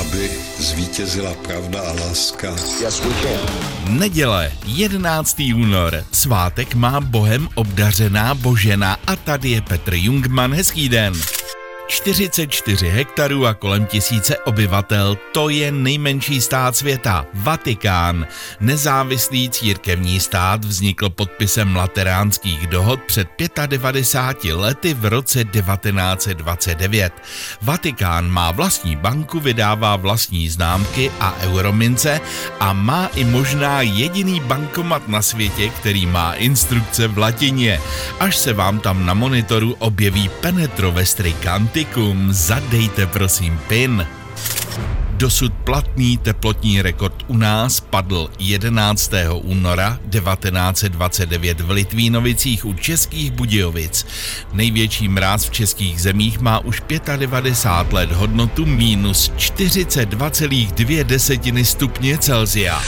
Aby zvítězila pravda a láska. Yes, we can. Neděle, 11. únor. Svátek má bohem obdařená Božena a tady je Petr Jungman. Hezký den. 44 hektarů a kolem tisíce obyvatel, to je nejmenší stát světa, Vatikán. Nezávislý církevní stát vznikl podpisem lateránských dohod před 95 lety v roce 1929. Vatikán má vlastní banku, vydává vlastní známky a euromince a má i možná jediný bankomat na světě, který má instrukce v latině. Až se vám tam na monitoru objeví Penetro Vestricanti, Baltikum, zadejte prosím PIN. Dosud platný teplotní rekord u nás padl 11. února 1929 v Litvínovicích u Českých Budějovic. Největší mráz v českých zemích má už 95 let hodnotu minus 42,2 stupně Celsia.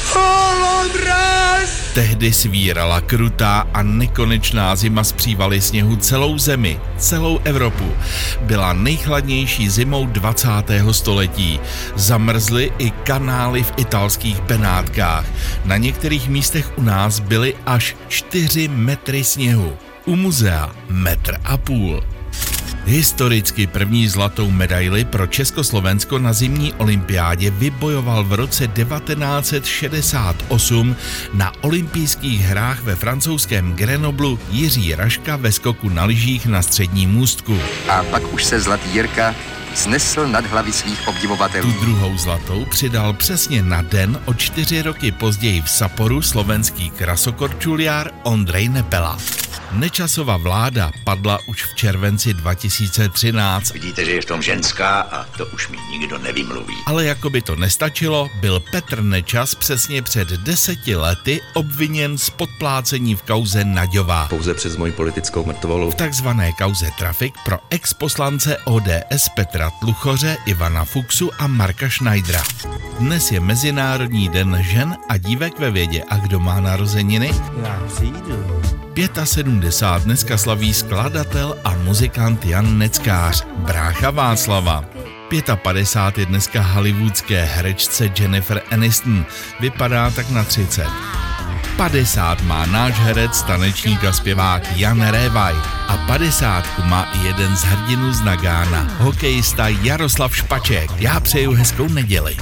Tehdy svírala krutá a nekonečná zima s přívaly sněhu celou zemi, celou Evropu. Byla nejchladnější zimou 20. století. Zamrzly i kanály v italských Benátkách. Na některých místech u nás byly až 4 metry sněhu. U muzea metr a půl. Historicky první zlatou medaili pro Československo na zimní olympiádě vybojoval v roce 1968 na olympijských hrách ve francouzském Grenoblu Jiří Raška ve skoku na lyžích na střední můstku. A pak už se zlatý Jirka znesl nad hlavy svých obdivovatelů. Tu druhou zlatou přidal přesně na den o čtyři roky později v Saporu slovenský krasokorčuliár Ondrej Nepela. Nečasová vláda padla už v červenci 2013. Vidíte, že je v tom ženská a to už mi nikdo nevymluví. Ale jako by to nestačilo, byl Petr Nečas přesně před deseti lety obviněn z podplácení v kauze Naďová. Pouze přes moji politickou mrtvolu. V takzvané kauze Trafik pro exposlance ODS Petra Tluchoře, Ivana Fuxu a Marka Schneidera. Dnes je Mezinárodní den žen a dívek ve vědě a kdo má narozeniny? Já přijdu. 75 dneska slaví skladatel a muzikant Jan Neckář, brácha Václava. 55 je dneska hollywoodské herečce Jennifer Aniston, vypadá tak na 30. 50 má náš herec, tanečník a zpěvák Jan Révaj a 50 má jeden z hrdinů z Nagána, hokejista Jaroslav Špaček. Já přeju hezkou neděli.